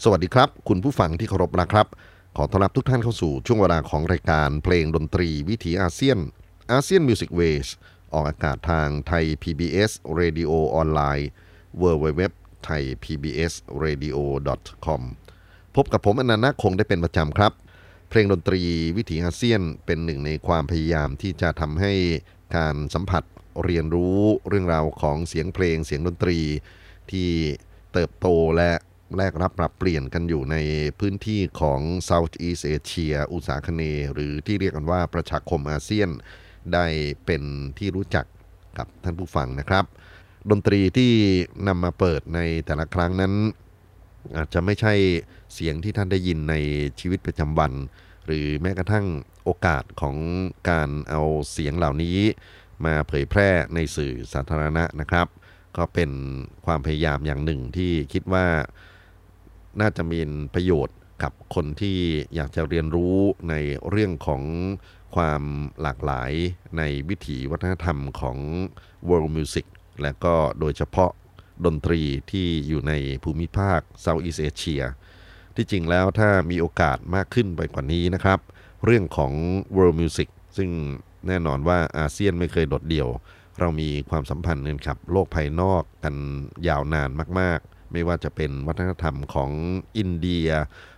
สวัสดีครับ คุณผู้ฟังที่เคารพนะครับ ขอต้อนรับทุกท่านเข้าสู่ช่วงเวลาของรายการเพลงดนตรีวิถีอาเซียน ASEAN Music Ways ออกอากาศทางไทย PBS Radio ออนไลน์ w w w t h a i PBS Radio com พบกับผมอานันท์ นาคคงได้เป็นประจำครับ เพลงดนตรีวิถีอาเซียนเป็นหนึ่งในความพยายามที่จะทำให้การสัมผัสเรียนรู้เรื่องราวของเสียงเพลงเสียงดนตรีที่เติบโตและ แลกรับปรับเปลี่ยนกันอยู่ในพื้นที่ของ Southeast Asia อุตสาคเน หรือที่เรียกกันว่าประชาคมอาเซียน ได้เป็นที่รู้จักกับท่านผู้ฟังนะครับ ดนตรีที่นำมาเปิดในแต่ละครั้งนั้น อาจจะไม่ใช่เสียงที่ท่านได้ยินในชีวิตประจำวัน หรือแม้กระทั่งโอกาสของการเอาเสียงเหล่านี้ มาเผยแพร่ในสื่อสาธารณะนะครับ ก็เป็นความพยายามอย่างหนึ่งที่คิดว่า น่าจะมีประโยชน์กับคนที่อยากจะเรียนรู้ในเรื่องของความหลากหลายในวิถีวัฒนธรรมของ world music และก็โดยเฉพาะดนตรีที่อยู่ในภูมิภาค Southeast Asia ที่จริงแล้วถ้ามีโอกาสมากขึ้นไปกว่านี้นะครับ เรื่องของ world music ซึ่งแน่นอนว่าอาเซียนไม่เคยโดดเดี่ยว เรามีความสัมพันธ์กันกับ โลกภายนอกกันยาวนานมาก ไม่ว่าจะเป็นวัฒนธรรมของอินเดีย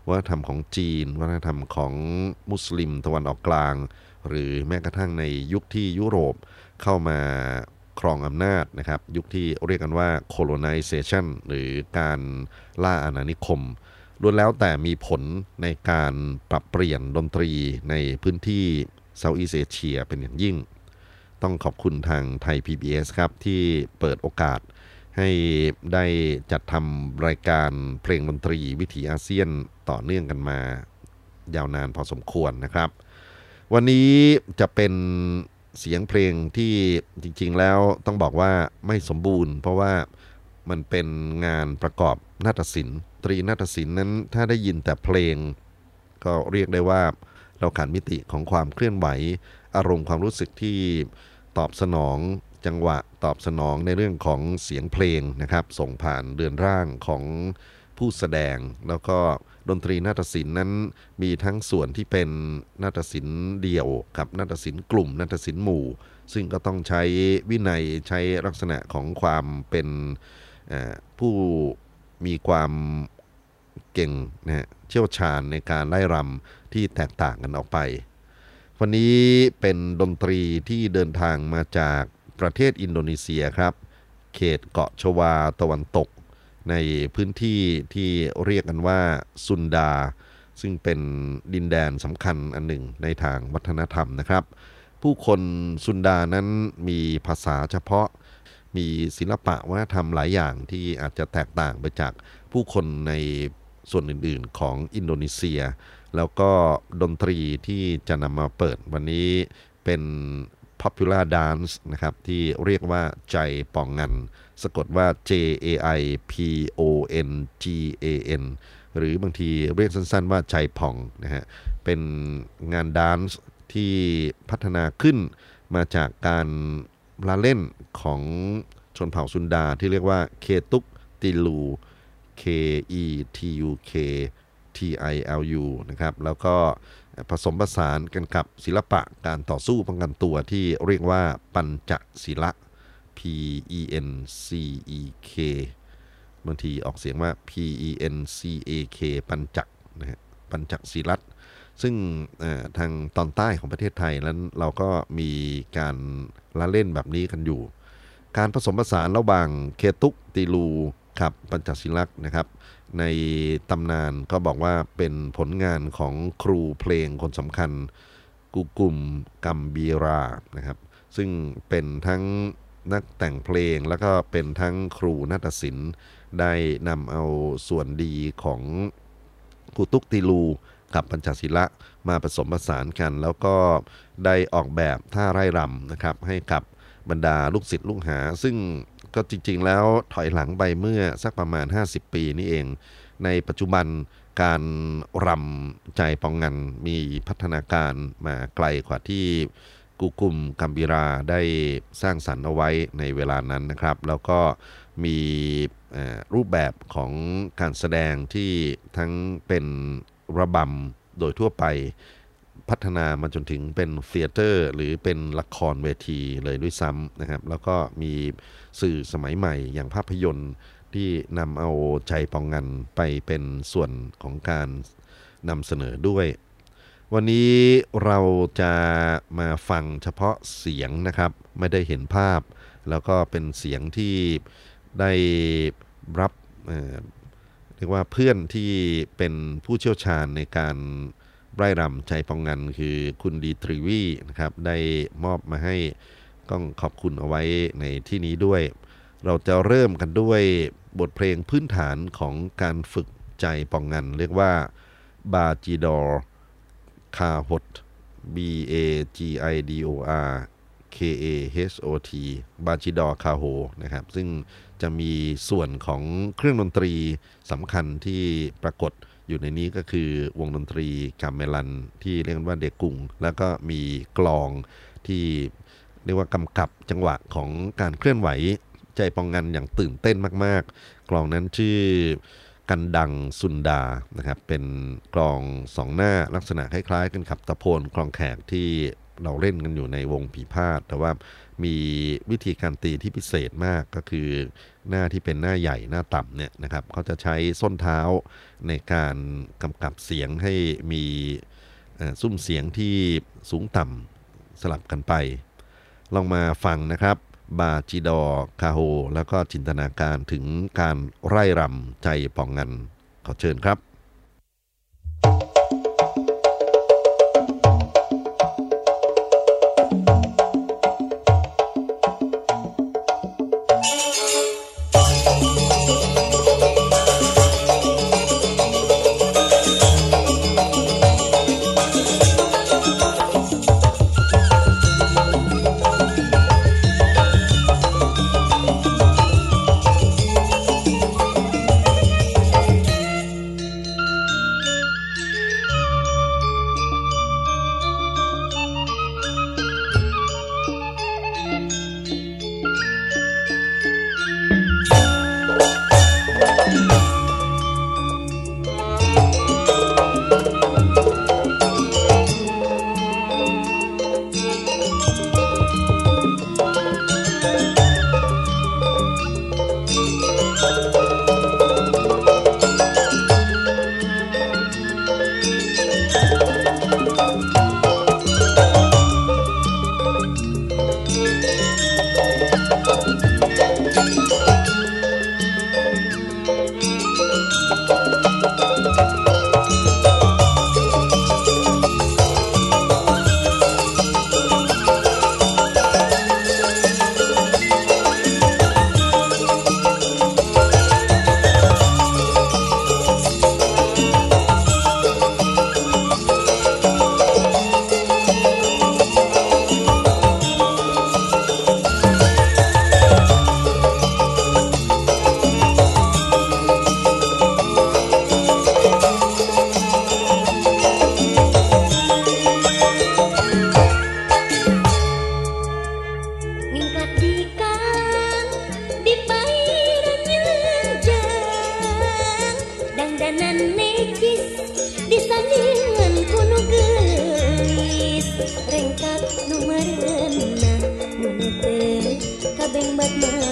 วัฒนธรรมของจีน วัฒนธรรมของมุสลิมตะวันออกกลาง หรือแม้กระทั่งในยุคที่ยุโรปเข้ามาครองอำนาจนะครับ ยุคที่เรียกกันว่า colonization หรือการล่าอาณานิคมล้วนแล้วแต่มีผลในการปรับเปลี่ยนดนตรีในพื้นที่เซาท์อีสเอเชียเป็นอย่างยิ่ง ต้องขอบคุณทางไทย PBS ครับ ที่เปิดโอกาส ให้ได้จัดทำรายการเพลงดนตรีวิถีอาเซียนต่อเนื่องกันมายาวนานพอสมควรนะครับ วันนี้จะเป็นเสียงเพลงที่จริงๆแล้วต้องบอกว่าไม่สมบูรณ์ เพราะว่ามันเป็นงานประกอบนาฏศิลป์ตรีนาฏศิลป์นั้นถ้าได้ยินแต่เพลง ก็เรียกได้ว่าเราขาดมิติของความเคลื่อนไหว อารมณ์ความรู้สึกที่ตอบสนอง จังหวะตอบสนองในเรื่องของเสียงเพลงนะครับ ส่งผ่านเรือนร่างของผู้แสดง แล้วก็ดนตรีนาฏศิลป์นั้นมีทั้งส่วนที่เป็นนาฏศิลป์เดี่ยวกับนาฏศิลป์กลุ่มนาฏศิลป์หมู่ ซึ่งก็ต้องใช้วินัยใช้ลักษณะของความเป็นผู้มีความเก่งนะฮะเชี่ยวชาญในการไล่รำที่แตกต่างกันออกไป วันนี้เป็นดนตรีที่เดินทางมาจาก ประเทศอินโดนีเซียครับ เขตเกาะชวาตะวันตก ในพื้นที่ที่เรียกกันว่าซุนดา ซึ่งเป็นดินแดนสำคัญอันหนึ่งในทางวัฒนธรรมนะครับ ผู้คนซุนดานั้นมีภาษาเฉพาะมีศิลปะวัฒนธรรมหลายอย่างที่อาจจะแตกต่างไปจากผู้คนในส่วนอื่นๆของอินโดนีเซีย แล้วก็ดนตรีที่จะนำมาเปิดวันนี้เป็น popular dance นะครับที่เรียกว่าใจปองงัน สะกดว่า J A I P O N G A N หรือบางทีเรียกสั้นๆว่าใจพองนะฮะเป็นงานดานซ์ที่พัฒนาขึ้นมาจากการละเล่นของชนเผ่าซุนดาที่เรียกว่าเคตุกติลู K E T U K T I L U นะครับแล้วก็ ผสมผสานกันกับศิลปะการต่อสู้ป้องกันตัวที่เรียกว่าปัญจศิละ P E N C E K บางทีออกเสียงว่า P E N C A K ปัญจักนะฮะปัญจักศิลัตซึ่งทางตอนใต้ของประเทศไทยนั้นเราก็มีการละเล่นแบบนี้กันอยู่ การผสมผสานระหว่างเคตุกตีลูครับปัญจศิลักษ์นะครับ ในตำนานก็บอกว่าเป็นผลงานของครูเพลงคนสำคัญกุกุมกัมบีรานะครับ ซึ่งเป็นทั้งนักแต่งเพลงแล้วก็เป็นทั้งครูนาฏศิลป์ได้นำเอาส่วนดีของกุตุกติลูกับปัญจศิละมาผสมผสานกัน แล้วก็ได้ออกแบบท่าไร่รำนะครับ ให้กับบรรดาลูกศิษย์ลูกหา ซึ่ง ก็จริงๆแล้วถอยหลังไปเมื่อสักประมาณ 50 ปีนี่เอง ในปัจจุบันการรำใจปองงันมีพัฒนาการมาไกลกว่าที่กุกุมกัมบิราได้สร้างสรรค์เอาไว้ในเวลานั้นนะครับ แล้วก็มีรูปแบบของการแสดงที่ทั้งเป็นระบำโดยทั่วไป พัฒนามาจนถึงเป็นเธียเตอร์ หรือเป็นละครเวทีเลยด้วยซ้ำนะครับ แล้วก็มีสื่อสมัยใหม่อย่างภาพยนตร์ที่นำเอาใจปองงันไปเป็นส่วนของการนำเสนอด้วย วันนี้เราจะมาฟังเฉพาะเสียงนะครับ ไม่ได้เห็นภาพ แล้วก็เป็นเสียงที่ได้รับเรียกว่าเพื่อนที่เป็นผู้เชี่ยวชาญในการ ไร่รำใจปองงันคือคุณดีตรีวีนะครับได้มอบมาให้ต้องขอบคุณเอาไว้ในที่นี้ด้วย เราจะเริ่มกันด้วยบทเพลงพื้นฐานของการฝึกใจปองงัน เรียกว่า Bajidor Kahot B A G I D O R K A H O T Bajidor Kahot นะครับ ซึ่งจะมีส่วนของเครื่องดนตรีสำคัญที่ปรากฏ อยู่ในนี้ก็คือวงดนตรีกาเมลันที่เรียกว่าเด็กกุ่งแล้วก็มีกลองที่เรียกว่ากำกับจังหวะของการเคลื่อนไหว ใจปองงันอย่างตื่นเต้นมาก ๆ กลองนั้นชื่อกันดังสุนดานะครับเป็นกลองสองหน้าลักษณะคล้ายๆ กันขับตะโพนกลองแขกที่เราเล่นกันอยู่ในวงผีพาดแต่ว่า มีวิธีการตีที่พิเศษมากก็คือหน้าที่เป็นหน้าใหญ่หน้าต่ำเนี่ยนะครับเขาจะใช้ส้นเท้าในการกำกับเสียงให้มีซุ้มเสียงที่สูงต่ำสลับกันไป ลองมาฟังนะครับบาจิดอคาโฮ แล้วก็จินตนาการถึงการไร่รำใจป่องงันขอเชิญครับ de luz.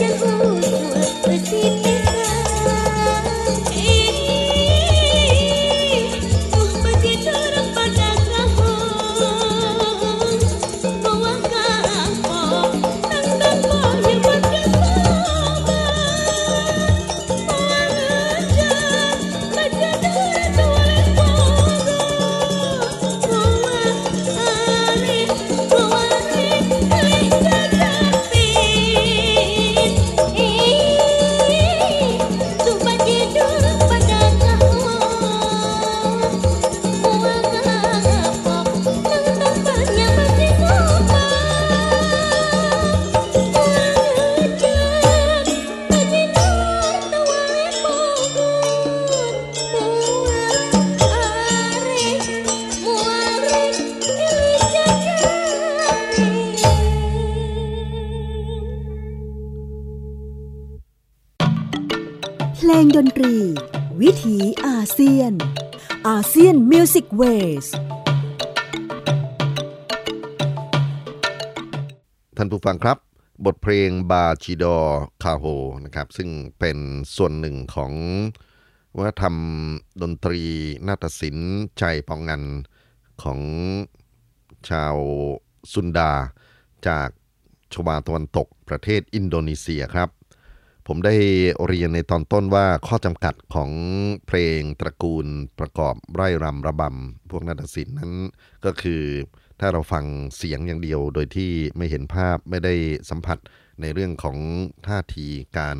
先做 เวสท่านผู้ฟังครับ บทเพลงบาจิดอคาโฮนะครับ ซึ่งเป็นส่วนหนึ่งของวัฒนธรรมดนตรีนาฏศิลป์ใจปองงันของชาวซุนดา จากชวาตะวันตกประเทศอินโดนีเซียครับ ผมได้เรียนในตอนต้นว่าข้อจำกัดของเพลงตระกูลประกอบไร่รำระบำพวกนาฏศิลป์นั้นก็คือถ้าเราฟังเสียงอย่างเดียวโดยที่ไม่เห็นภาพไม่ได้สัมผัสในเรื่องของท่าทีการ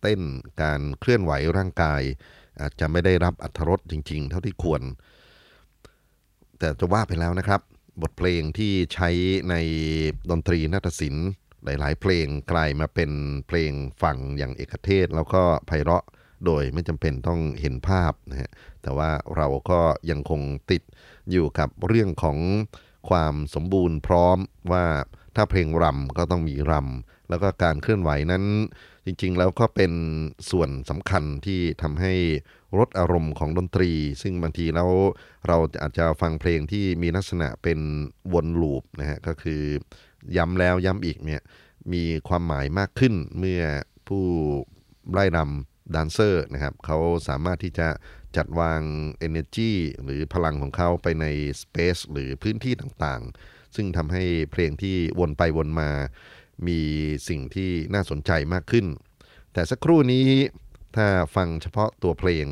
เต้นการเคลื่อนไหวร่างกาย อาจจะไม่ได้รับอัธรสจริง ๆ เท่าที่ควร แต่จะว่าไปแล้วนะครับ บทเพลงที่ใช้ในดนตรีนาฏศิลป์ หลาย ๆ เพลงกลายมาเป็นเพลงฝั่งอย่างเอกเทศ แล้วก็ไพเราะโดยไม่จำเป็นต้องเห็นภาพนะฮะแต่ว่าเราก็ยังคงติดอยู่กับเรื่องของความสมบูรณ์พร้อมว่าถ้าเพลงรำก็ต้องมีรำแล้วก็การเคลื่อนไหวนั้นจริง ๆ แล้วก็เป็นส่วนสำคัญที่ทำให้รสอารมณ์ของดนตรี ซึ่งบางทีแล้วเราอาจจะฟังเพลงที่มีลักษณะเป็นวนลูปนะฮะก็คือ ย้ำแล้วย้ำอีกเนี่ยมีความหมายมากขึ้นเมื่อผู้ไล่รำดันเซอร์นะครับเขาสามารถที่จะจัดวาง energy หรือพลังของเขาไปใน space หรือพื้นที่ต่างๆ ซึ่งทำให้เพลงที่วนไปวนมา มีสิ่งที่น่าสนใจมากขึ้น แต่สักครู่นี้ ถ้าฟังเฉพาะตัวเพลง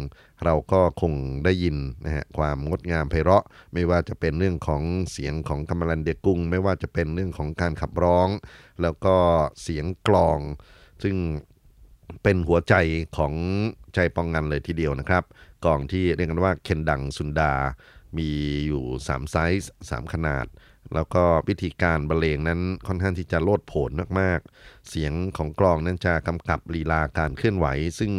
เราก็คงได้ยินนะฮะความงดงามไพเราะ ไม่ว่าจะเป็นเรื่องของเสียงของกัมลันเดกุ้ง ไม่ว่าจะเป็นเรื่องของการขับร้อง แล้วก็เสียงกลอง ซึ่งเป็นหัวใจของใจปองงันเลยทีเดียวนะครับกล่องที่เรียกกันว่าเคนดังสุนดา มีอยู่ 3 ไซส์ 3 ขนาด แล้วก็วิธีการบรรเลงนั้นค่อนข้างที่จะโลดโผนมากๆ เสียงของกลองนั้นจะกำกับลีลาการเคลื่อนไหว ซึ่ง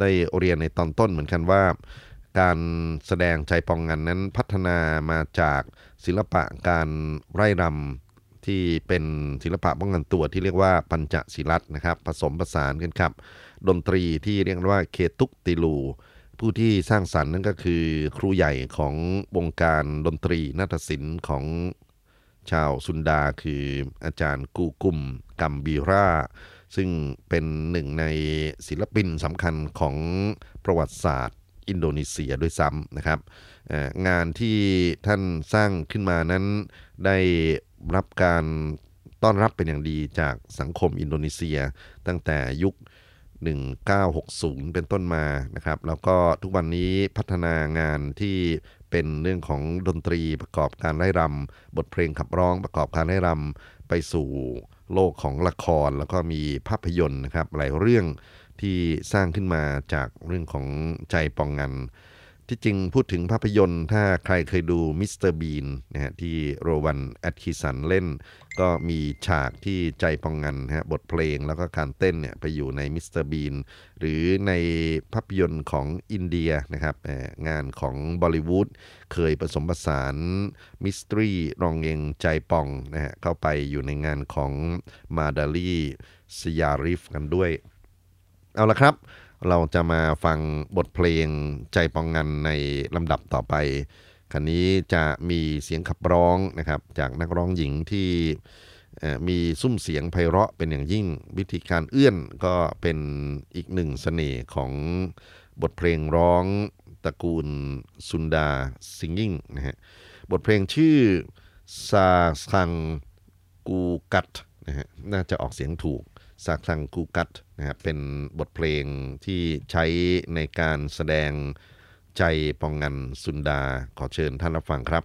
ได้เรียนในตอนต้นเหมือนกันว่า การแสดงใจปองงันนั้นพัฒนามาจากศิลปะการไร่รำที่เป็นศิลปะป้องกันตัวที่เรียกว่าปัญจศิลัตนะครับ ผสมผสานกันครับ ดนตรีที่เรียกว่าเคตุกติลูผู้ที่สร้างสรรค์นั่นก็คือครูใหญ่ของวงการดนตรีนาฏศิลป์ของ ชาวสุนดาคืออาจารย์กูกุมกัมบีราซึ่งเป็นหนึ่งในศิลปินสำคัญของประวัติศาสตร์อินโดนีเซียด้วยซ้ำนะครับ งานที่ท่านสร้างขึ้นมานั้นได้รับการต้อนรับเป็นอย่างดีจากสังคมอินโดนีเซีย ตั้งแต่ยุค 1960 เป็นต้นมานะครับ แล้วก็ทุกวันนี้พัฒนางานที่ เป็นเรื่องของดนตรีประกอบการไล่รำบทเพลงขับร้องประกอบการร่ายรำไปสู่โลกของละครแล้วก็มีภาพยนตร์นะครับหลายเรื่องที่สร้างขึ้นมาจากเรื่องของใจปองงัน ที่จริงพูดถึงภาพยนตร์ ถ้าใครเคยดูมิสเตอร์บีนนะฮะที่โรวันแอตคินสันเล่น ก็มีฉากที่ใจปองงันฮะบทเพลงแล้วก็การเต้นเนี่ยไปอยู่ในมิสเตอร์บีนหรือในภาพยนตร์ของอินเดียนะครับงานของบอลิวูดเคยผสมผสานมิสทรีรองเองใจปองนะฮะเข้าไปอยู่ในงานของมาดาลีสยาริฟกันด้วย เอาละครับ เราจะมาฟังบทเพลงใจปองงันในลำดับต่อไปคันนี้จะมีเสียงขับร้องนะครับจากนักร้องหญิงที่มีซุ้มเสียงไพเราะเป็นอย่างยิ่งวิธีการเอื้อนก็เป็นอีกหนึ่งสเสน่ห์ของบทเพลงร้องตระกูลซุนดาซิงกิ้งนะฮะบทเพลงชื่อซาซังกูกัตนะฮะน่าจะออกเสียงถูก ซากสังกูกัตนะครับเป็นบทเพลงที่ใช้ในการแสดงใจปองงันสุนดาขอเชิญท่านรับฟังครับ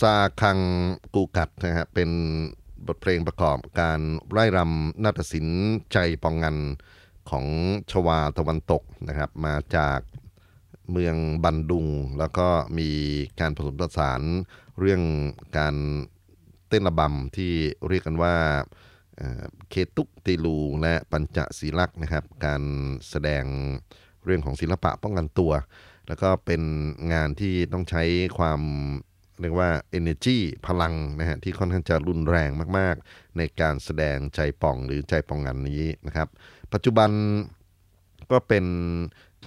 ซาคังกูกัดนะฮะเป็นบทเพลงประกอบการไร่รำนาฏศิลป์ใจปองงันของชวาตะวันตกนะครับมาจากเมืองบันดุง แล้วก็มีการผสมผสานเรื่องการเต้นระบำที่เรียกกันว่าเคตุกติลูและปัญจศีลักษ์นะครับ การแสดงเรื่องของศิลปะป้องกันตัว แล้วก็เป็นงานที่ต้องใช้ความ เรียกว่า energy พลังนะฮะที่ค่อนข้างจะรุนแรงมาก ๆ ในการแสดงใจป่องหรือใจป่องงานนี้นะครับ ปัจจุบันก็เป็น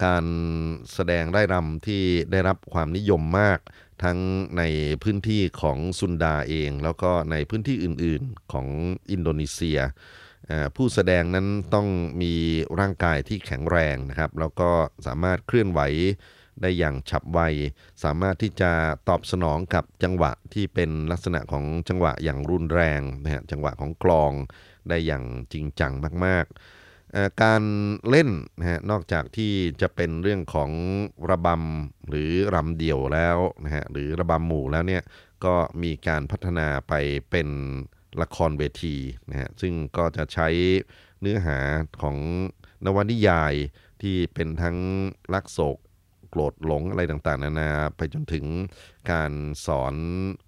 การแสดงได้รำที่ได้รับความนิยมมาก ทั้งในพื้นที่ของซุนดาเอง แล้วก็ในพื้นที่อื่น ๆ ของอินโดนีเซียผู้แสดงนั้นต้องมีร่างกายที่แข็งแรงนะครับ แล้วก็สามารถเคลื่อนไหว ได้อย่างฉับไว สามารถที่จะตอบสนองกับจังหวะที่เป็นลักษณะของจังหวะอย่างรุนแรงนะฮะจังหวะของกลองได้อย่างจริงจังมาก ๆการเล่นนะฮะนอกจากที่จะเป็นเรื่องของระบำหรือรำเดี่ยวแล้วนะฮะหรือระบำหมู่แล้วเนี่ยก็มีการพัฒนาไปเป็นละครเวทีนะฮะซึ่งก็จะใช้เนื้อหาของนวนิยายที่เป็นทั้งลักโศก โกรธหลงอะไรต่างๆ นานาไปจนถึงการสอน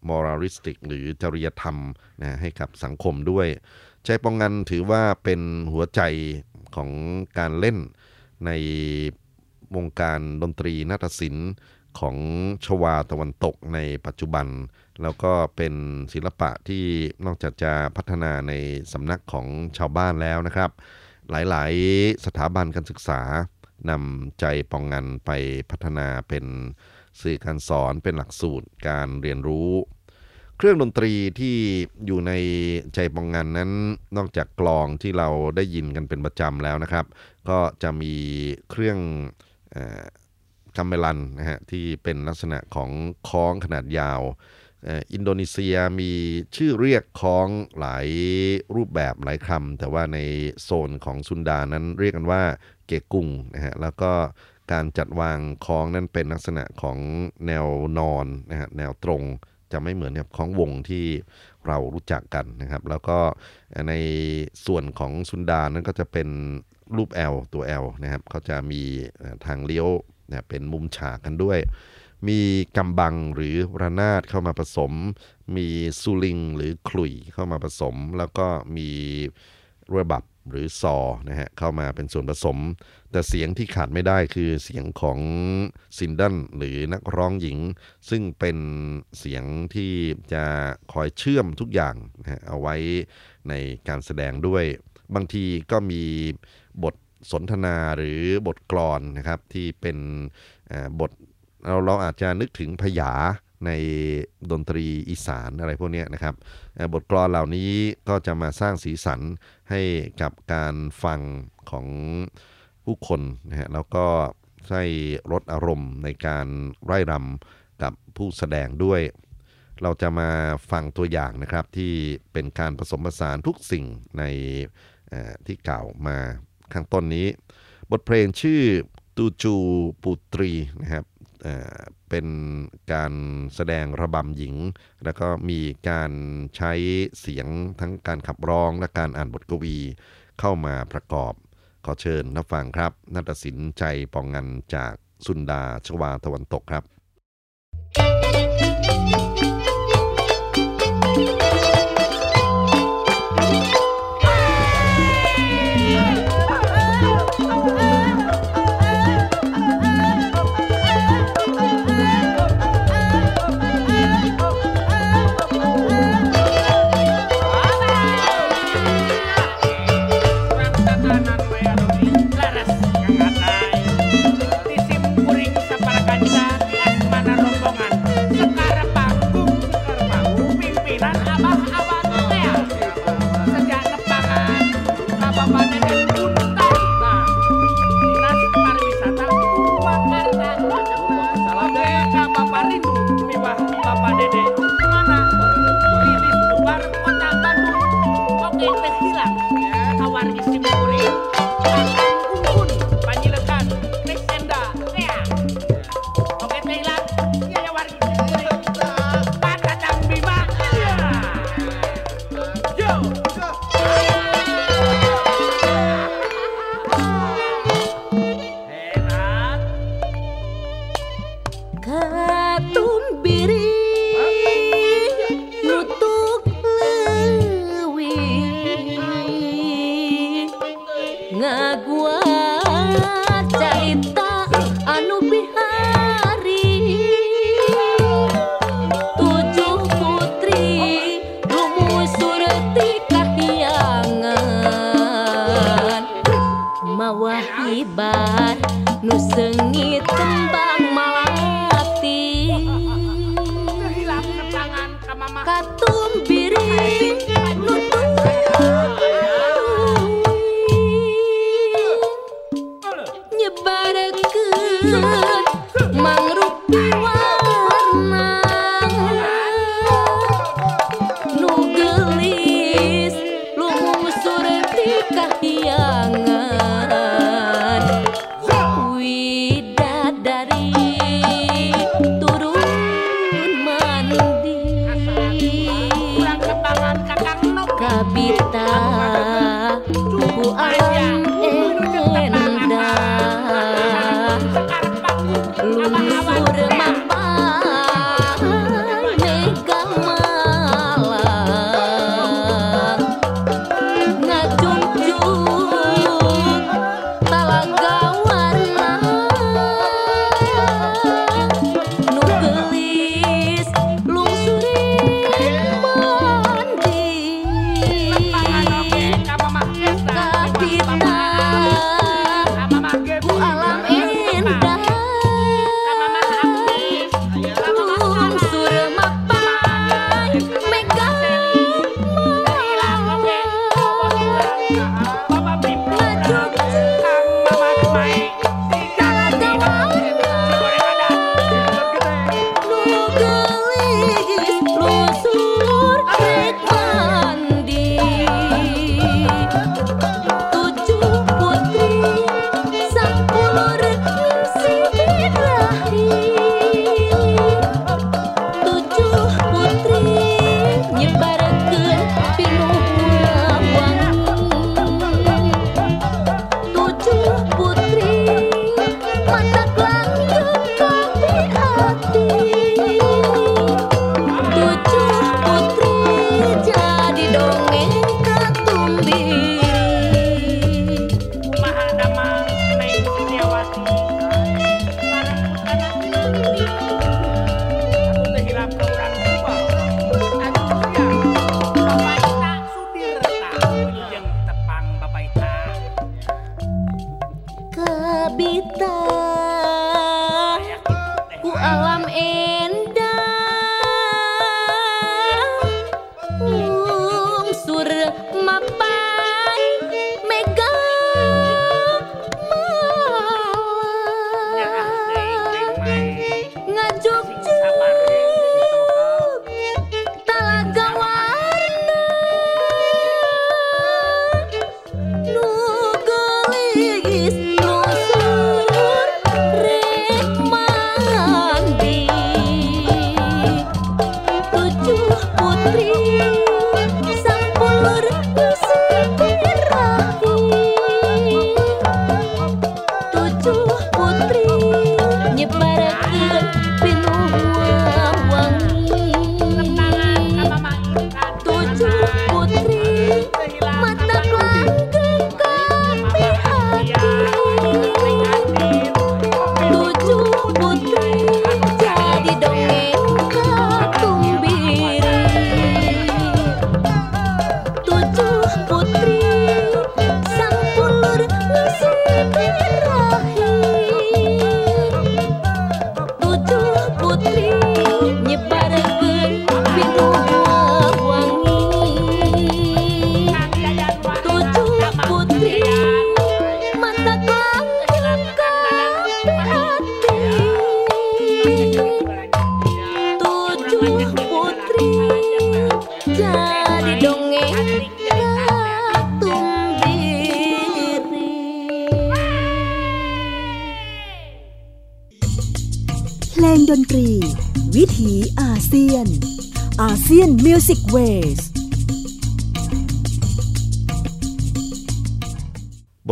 มอรัลิสติก หรือจริยธรรมนะให้กับสังคมด้วยใจปองงันถือว่าเป็นหัวใจของการเล่นในวงการดนตรีนาฏศิลป์ของชวาตะวันตกในปัจจุบัน แล้วก็เป็นศิลปะที่นอกจากจะพัฒนาในสำนักของชาวบ้านแล้วนะครับ หลายๆ สถาบันการศึกษา นำใจปองงันไปพัฒนาเป็นสื่อการสอนเป็นหลักสูตรการเรียนรู้ เครื่องดนตรีที่อยู่ในใจปองงานนั้น นอกจากกลองที่เราได้ยินกันเป็นประจำแล้วนะครับ ก็จะมีเครื่องกัมเมลันนะฮะที่เป็นลักษณะของคล้องขนาดยาวอินโดนีเซียมีชื่อเรียกคล้องหลายรูปแบบหลายคำแต่ว่าในโซนของซุนดานั้นเรียกกันว่า เกกุงนะฮะแล้วก็การจัดวางคล้องนั้นเป็นลักษณะของแนวนอนนะฮะแนวตรงจะไม่เหมือนกับของวงที่เรารู้จักกันนะครับ แล้วก็ในส่วนของซุนดานั้นก็จะเป็นรูป L ตัว L นะครับเขาจะมีทางเลี้ยวนะเป็นมุมฉากกันด้วย มีกำบังหรือระนาดเข้ามาผสม มีซูลิงหรือขลุ่ยเข้ามาผสม แล้วก็มีระบับ หรือซอนะฮะเข้ามาเป็นส่วนผสม แต่เสียงที่ขาดไม่ได้คือเสียงของซินดันหรือนักร้องหญิง ซึ่งเป็นเสียงที่จะคอยเชื่อมทุกอย่างนะเอาไว้ในการแสดงด้วย บางทีก็มีบทสนทนาหรือบทกลอนนะครับที่เป็นบทเราเราอาจจะนึกถึงพยา ในดนตรีอีสานอะไรพวกนี้นะครับ บทกลอนเหล่านี้ก็จะมาสร้างสีสันให้กับการฟังของผู้คนนะฮะแล้วก็ใช้ลดอารมณ์ในการไร่รำกับผู้แสดงด้วย เราจะมาฟังตัวอย่างนะครับที่เป็นการผสมผสานทุกสิ่งในที่กล่าวมาข้างต้นนี้ บทเพลงชื่อตูจูปุตรีนะครับ เป็นการแสดงระบำหญิง แล้วก็มีการใช้เสียงทั้งการขับร้องและการอ่านบทกวีเข้ามาประกอบ ขอเชิญนับฟังครับนัตสินใจปองงันจากสุนดาชวาตะวันตกครับ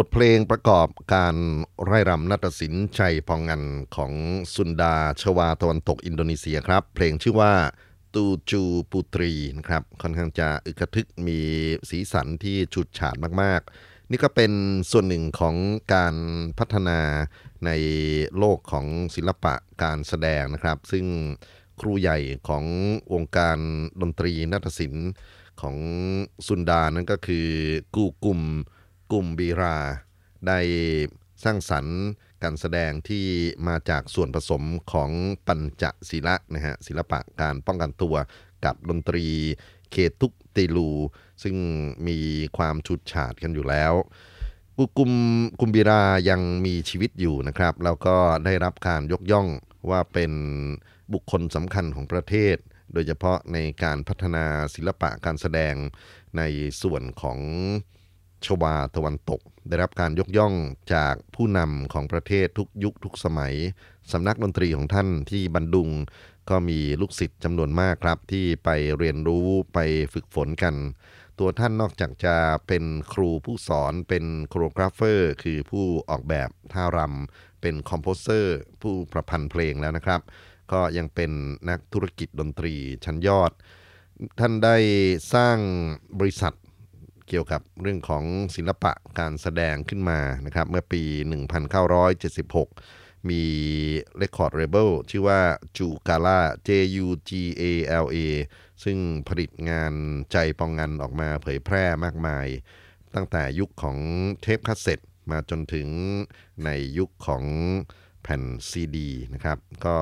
ทเพลงประกอบการไร่รำนาฏศิลป์ชัยพองงันของสุนดาชวาตะวันตกอินโดนีเซียครับ เพลงชื่อว่าตูจูปูตรีนะครับค่อนข้างจะอึกระทึกมีสีสันที่ฉุดฉาดมากๆ นี่ก็เป็นส่วนหนึ่งของการพัฒนาในโลกของศิลปะการแสดงนะครับ ซึ่งครูใหญ่ของวงการดนตรีนาฏศิลป์ของสุนดานั่นก็คือกูกุม กลุ่มบีรา ได้สร้างสรรค์การแสดงที่มาจากส่วนผสมของปัญจศิละนะฮะศิลปะการป้องกันตัวกับดนตรีเคตุกเตลู ซึ่งมีความชุดฉาดกันอยู่แล้วกุกุมกุมบีรายังมีชีวิตอยู่นะครับ แล้วก็ได้รับการยกย่องว่าเป็นบุคคลสำคัญของประเทศ โดยเฉพาะในการพัฒนาศิลปะการแสดงในส่วนของ ชวาตะวันตก ได้รับการยกย่องจากผู้นำของประเทศทุกยุคทุกสมัยสำนักดนตรีของท่านที่บันดุงก็มีลูกศิษย์จำนวนมากครับ ที่ไปเรียนรู้ไปฝึกฝนกัน ตัวท่านนอกจากจะเป็นครูผู้สอนเป็นโคโรกราฟเฟอร์คือผู้ออกแบบท่ารำเป็นคอมโพเซอร์ผู้ประพันธ์เพลงแล้วนะครับ ก็ยังเป็นนักธุรกิจดนตรีชั้นยอด ท่านได้สร้างบริษัท เกี่ยวกับเรื่องของศิลปะการแสดงขึ้นมานะครับเมื่อปี 1976 มี Record Label ชื่อว่าจูกา l a J U G A L A ซึ่งผลิตงานใจปองงันออกมาเผยแพร่มากมาย ตั้งแต่ยุคของเทปคาสเซ็ตมาจนถึงในยุคของแผ่นซีดีนะครับ ก็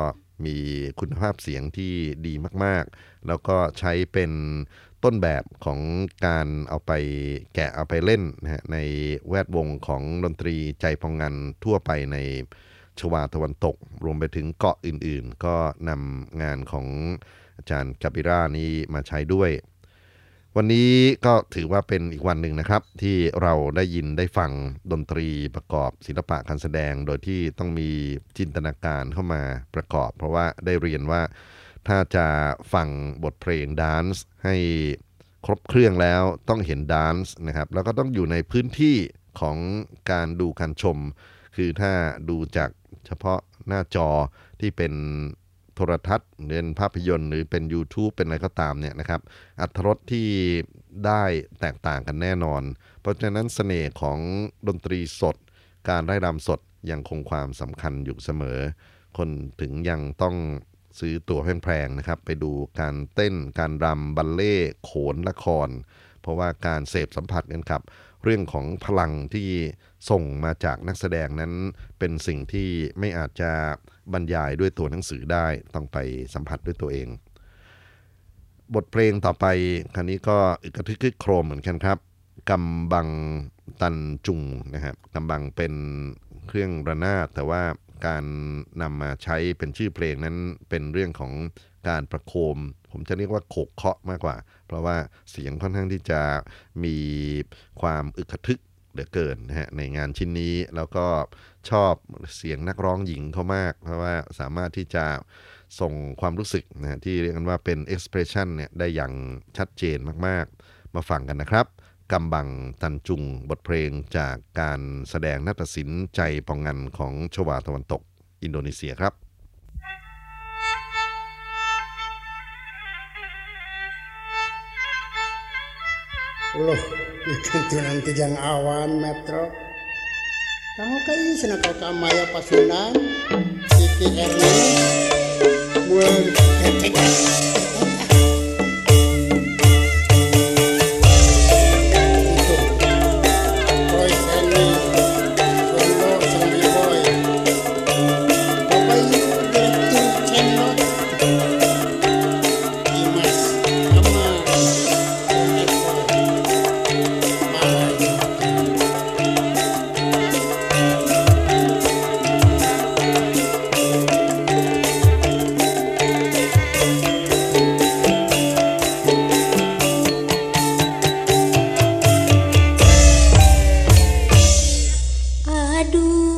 มีคุณภาพเสียงที่ดีมาก ๆ แล้วก็ใช้เป็น ต้นแบบของการเอาไปแกะเอาไปเล่นนะฮะในแวดวงของดนตรีใจพองงันทั่วไปในชวาตะวันตก รวมไปถึงเกาะอื่นๆ ก็นำงานของอาจารย์กาบิรานี้มาใช้ด้วย วันนี้ก็ถือว่าเป็นอีกวันหนึ่งนะครับ ที่เราได้ยินได้ฟังดนตรีประกอบศิลปะการแสดง โดยที่ต้องมีจินตนาการเข้ามาประกอบ เพราะว่าได้เรียนว่า ถ้าจะฟังบทเพลง dance ให้ครบเครื่องแล้วต้องเห็น dance นะครับ แล้วก็ต้องอยู่ในพื้นที่ของการดูการชม คือถ้าดูจากเฉพาะหน้าจอที่เป็นโทรทัศน์หรือเป็นภาพยนตร์หรือเป็น YouTube เป็นอะไรก็ตามเนี่ยนะครับอัตรสที่ได้แตกต่างกันแน่นอน เพราะฉะนั้นเสน่ห์ของดนตรีสด การไร้รำสดยังคงความสำคัญอยู่เสมอ คนถึงยังต้อง ซื้อตั๋วแพงๆนะครับ ไปดูการเต้นการรำบัลเล่โขนละคร เพราะว่าการเสพสัมผัสกันครับ เรื่องของพลังที่ส่งมาจากนักแสดงนั้น เป็นสิ่งที่ไม่อาจจะบรรยายด้วยตัวหนังสือได้ต้องไปสัมผัสด้วยตัวเอง บทเพลงต่อไปคันนี้ก็อึกกระทึกคึกโครมเหมือนกันครับกำบังตันจุงนะครับกำบังเป็นเครื่องระนาดแต่ว่า การนำมาใช้เป็นชื่อเพลงนั้นเป็นเรื่องของการประโคม ผมจะเรียกว่าโขกเคาะมากกว่า เพราะว่าเสียงค่อนข้างที่จะมีความอึกทึกเหลือเกินนะฮะในงานชิ้นนี้แล้วก็ชอบเสียงนักร้องหญิงเขามาก เพราะว่าสามารถที่จะส่งความรู้สึกนะฮะที่เรียกกันว่าเป็น expression เนี่ยได้อย่างชัดเจนมากๆ มาฟังกันนะครับ กำบังตันจุงบทเพลงจากการแสดงนาฏศิลป์ใจปองงันของชวาตะวันตก อินโดนีเซียครับ Loh, ikantunan tijang awan metro. Kamu kayo sinakaw ka Maya Pasunan, Siti Ernest, Muel Ketegas. padu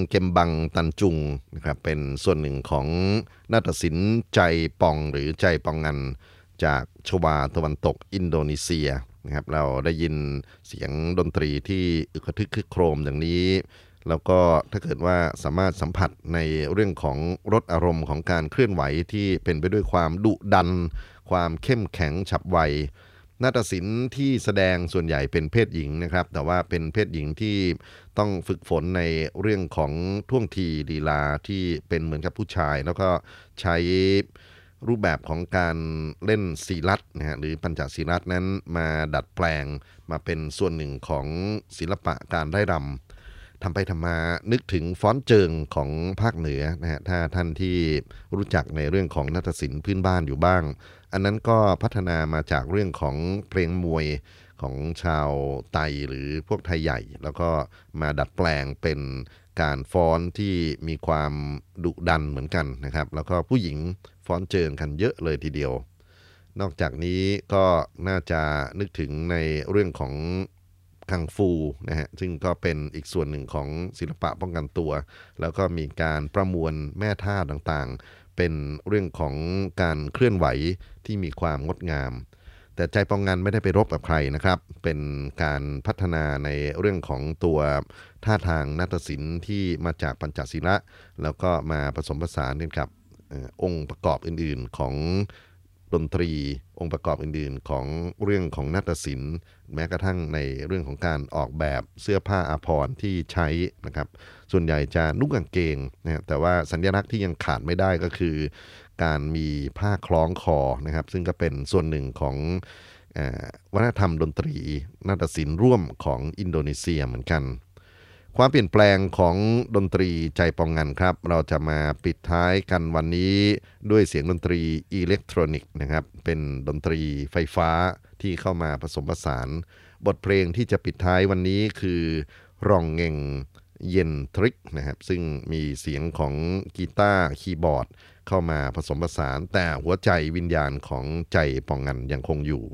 เพลงเกมบังตันจุงนะครับเป็นส่วนหนึ่งของนาฏศิลป์ใจปองหรือใจปองงัน จากชวาตะวันตกอินโดนีเซียนะครับเราได้ยินเสียงดนตรีที่อึกทึกคึกโครมอย่างนี้ แล้วก็ถ้าเกิดว่าสามารถสัมผัสในเรื่องของรสอารมณ์ของการเคลื่อนไหวที่เป็นไปด้วยความดุดัน ความเข้มแข็งฉับไว นาฏศิลป์ที่แสดงส่วนใหญ่เป็นเพศหญิงนะครับ แต่ว่าเป็นเพศหญิงที่ต้องฝึกฝนในเรื่องของท่วงทีลีลาที่เป็นเหมือนกับผู้ชาย แล้วก็ใช้รูปแบบของการเล่นสีลัดนะฮะหรือปัญจศีลัดนั้นมาดัดแปลงมาเป็นส่วนหนึ่งของศิลปะการไร้รำทำไปทำมานึกถึงฟ้อนเจิงของภาคเหนือนะฮะถ้าท่านที่รู้จักในเรื่องของนาฏศิลป์พื้นบ้านอยู่บ้าง อันนั้นก็พัฒนามาจากเรื่องของเพลงมวยของชาวไตหรือพวกไทยใหญ่ แล้วก็มาดัดแปลงเป็นการฟ้อนที่มีความดุดันเหมือนกันนะครับ แล้วก็ผู้หญิงฟ้อนเจิงกันเยอะเลยทีเดียว นอกจากนี้ก็น่าจะนึกถึงในเรื่องของคังฟูนะฮะซึ่งก็เป็นอีกส่วนหนึ่งของศิลปะป้องกันตัว แล้วก็มีการประมวลแม่ท่าต่างๆ เป็นเรื่องของการเคลื่อนไหวที่มีความงดงาม แต่ใจปองงานไม่ได้ไปรบกับใครนะครับ เป็นการพัฒนาในเรื่องของตัวท่าทางนาฏศิลป์ที่มาจากปัญจศีละแล้วก็มาผสมผสานกันกับองค์ประกอบอื่น ๆ ของ ดนตรีองค์ประกอบอื่นๆ ของเรื่องของนาฏศิลป์แม้กระทั่งในเรื่องของการออกแบบเสื้อผ้าอาภรณ์ที่ใช้นะครับ ส่วนใหญ่จะนุ่งกางเกงนะแต่ว่าสัญลักษณ์ที่ยังขาดไม่ได้ก็คือ การมีผ้าคล้องคอนะครับ ซึ่งก็เป็นส่วนหนึ่งของวัฒนธรรมดนตรีนาฏศิลป์ร่วมของอินโดนีเซียเหมือนกัน ความเปลี่ยนแปลงของดนตรีใจปองงันครับ เราจะมาปิดท้ายกันวันนี้ด้วยเสียงดนตรีอิเล็กทรอนิกส์นะครับ เป็นดนตรีไฟฟ้าที่เข้ามาผสมผสาน บทเพลงที่จะปิดท้ายวันนี้คือรองเงงเย็นทริกนะครับ ซึ่งมีเสียงของกีตาร์คีย์บอร์ด เข้ามาผสมผสาน แต่หัวใจวิญญาณของใจปองงันยังคงอยู่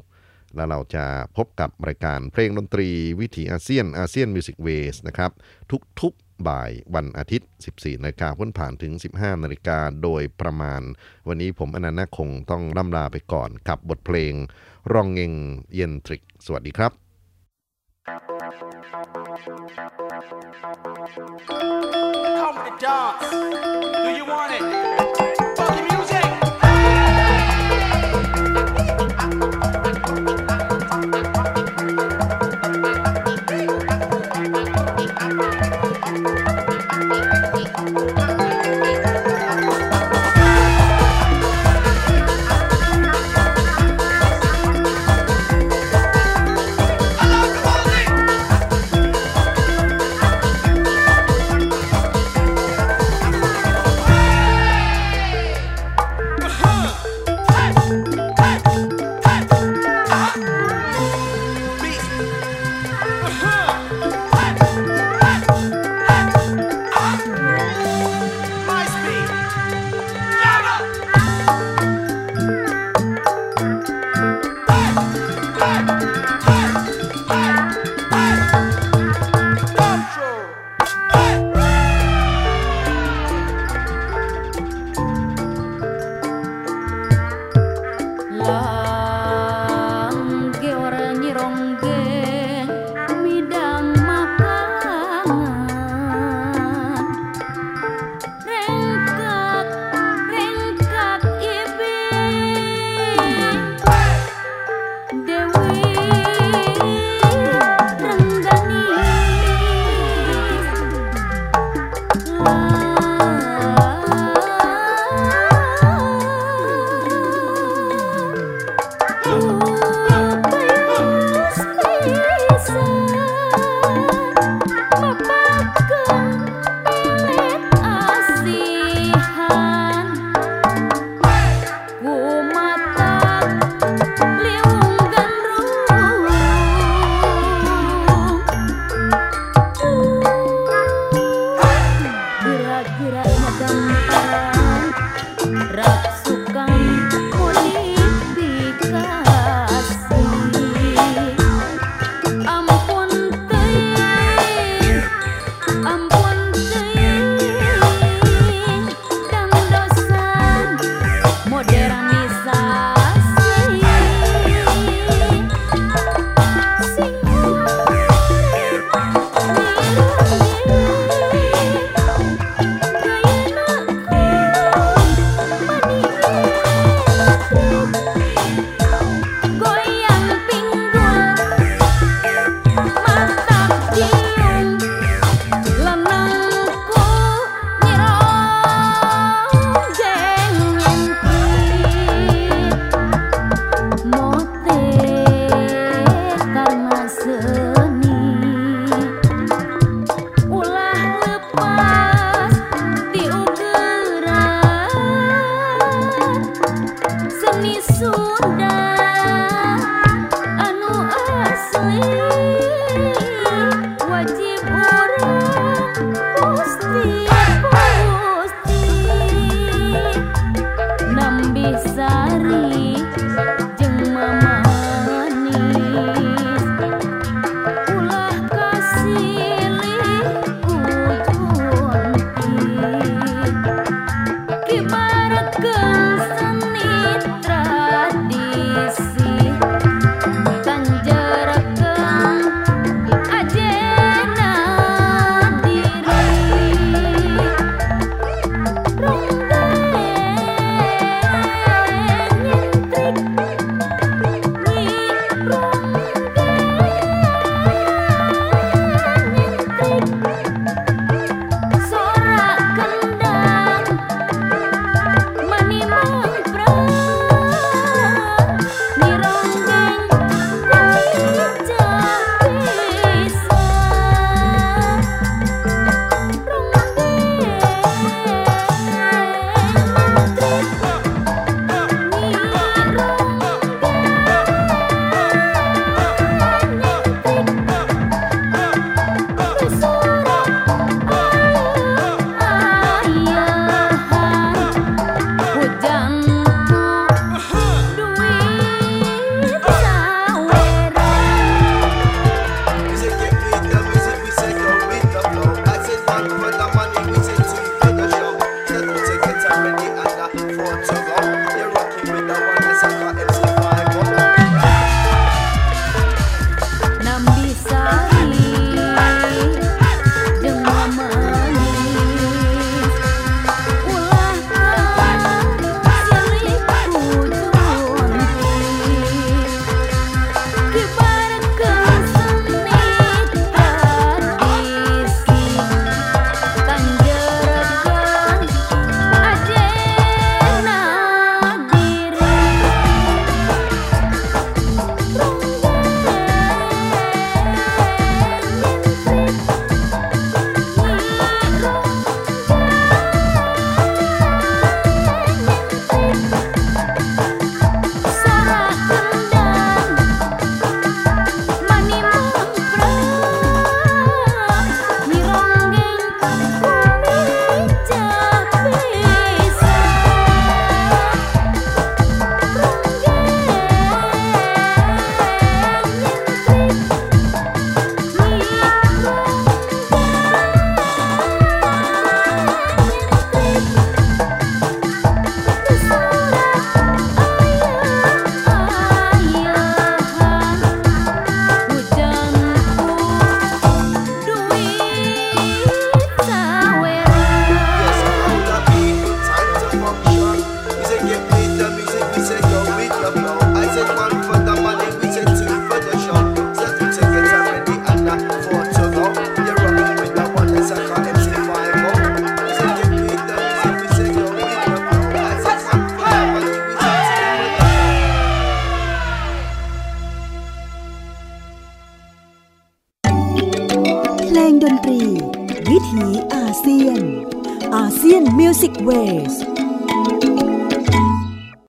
แล้วเราจะพบกับรายการเพลงดนตรีวิถีอาเซียน ASEAN Music Ways นะครับ ทุกๆบ่ายวันอาทิตย์ 14นาฬิกาพ้นผ่านถึง 15นาฬิกาโดยประมาณ วันนี้ผมอนันต์คงต้องล่ำลาไปก่อนกับบทเพลงรองเงงเย็นทริก สวัสดีครับ Come to dance. Do you want it? love.